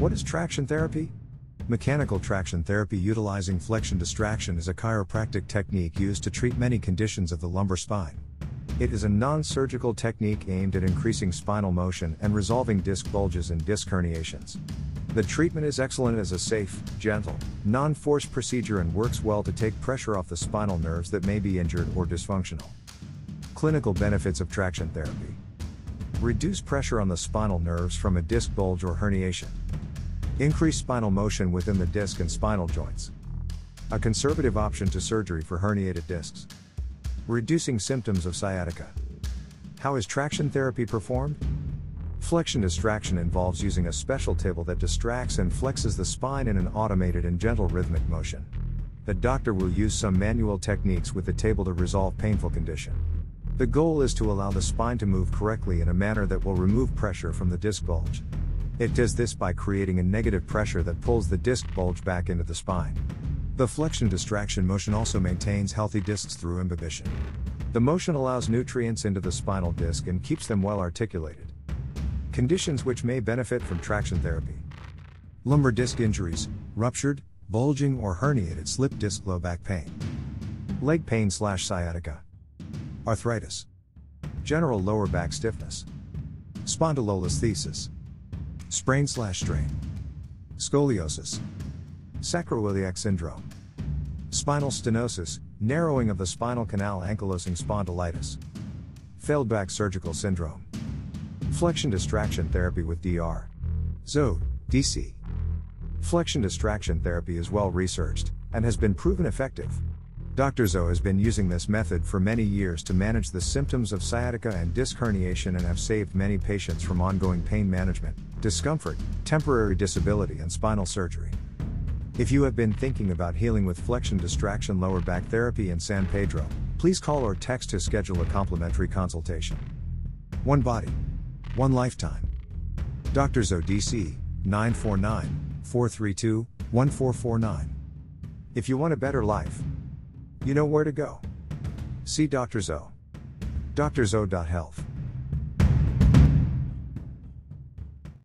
What is traction therapy? Mechanical traction therapy utilizing flexion distraction is a chiropractic technique used to treat many conditions of the lumbar spine. It is a non surgical technique aimed at increasing spinal motion and resolving disc bulges and disc herniations. The treatment is excellent as a safe, gentle, non force procedure and works well to take pressure off the spinal nerves that may be injured or dysfunctional. Clinical benefits of traction therapy reduce pressure on the spinal nerves from a disc bulge or herniation, increase spinal motion within the disc and spinal joints, a conservative option to surgery for herniated discs, reducing symptoms of sciatica. How is traction therapy performed? Flexion distraction involves using a special table that distracts and flexes the spine in an automated and gentle rhythmic motion. The doctor will use some manual techniques with the table to resolve painful condition. The goal is to allow the spine to move correctly in a manner that will remove pressure from the disc bulge. It does this by creating a negative pressure that pulls the disc bulge back into the spine. The flexion distraction motion also maintains healthy discs through imbibition. The motion allows nutrients into the spinal disc and keeps them well articulated. Conditions which may benefit from traction therapy lumbar disc injuries, ruptured, bulging, or herniated slip disc low back pain, leg pain slash sciatica, arthritis, general lower back stiffness, spondylolisthesis, sprain slash strain, scoliosis, sacroiliac syndrome, spinal stenosis, narrowing of the spinal canal ankylosing spondylitis, failed back surgical syndrome, flexion distraction therapy with DR, ZOE, DC. Flexion distraction therapy is well researched and has been proven effective. Dr. Zoe has been using this method for many years to manage the symptoms of sciatica and disc herniation and have saved many patients from ongoing pain management, discomfort, temporary disability, and spinal surgery. If you have been thinking about healing with flexion distraction lower back therapy in San Pedro, please call or text to schedule a complimentary consultation. One body, one lifetime. Dr. Zoe DC, 949 432 1449. If you want a better life, you know where to go. See Dr. Zoe. drzoe.health.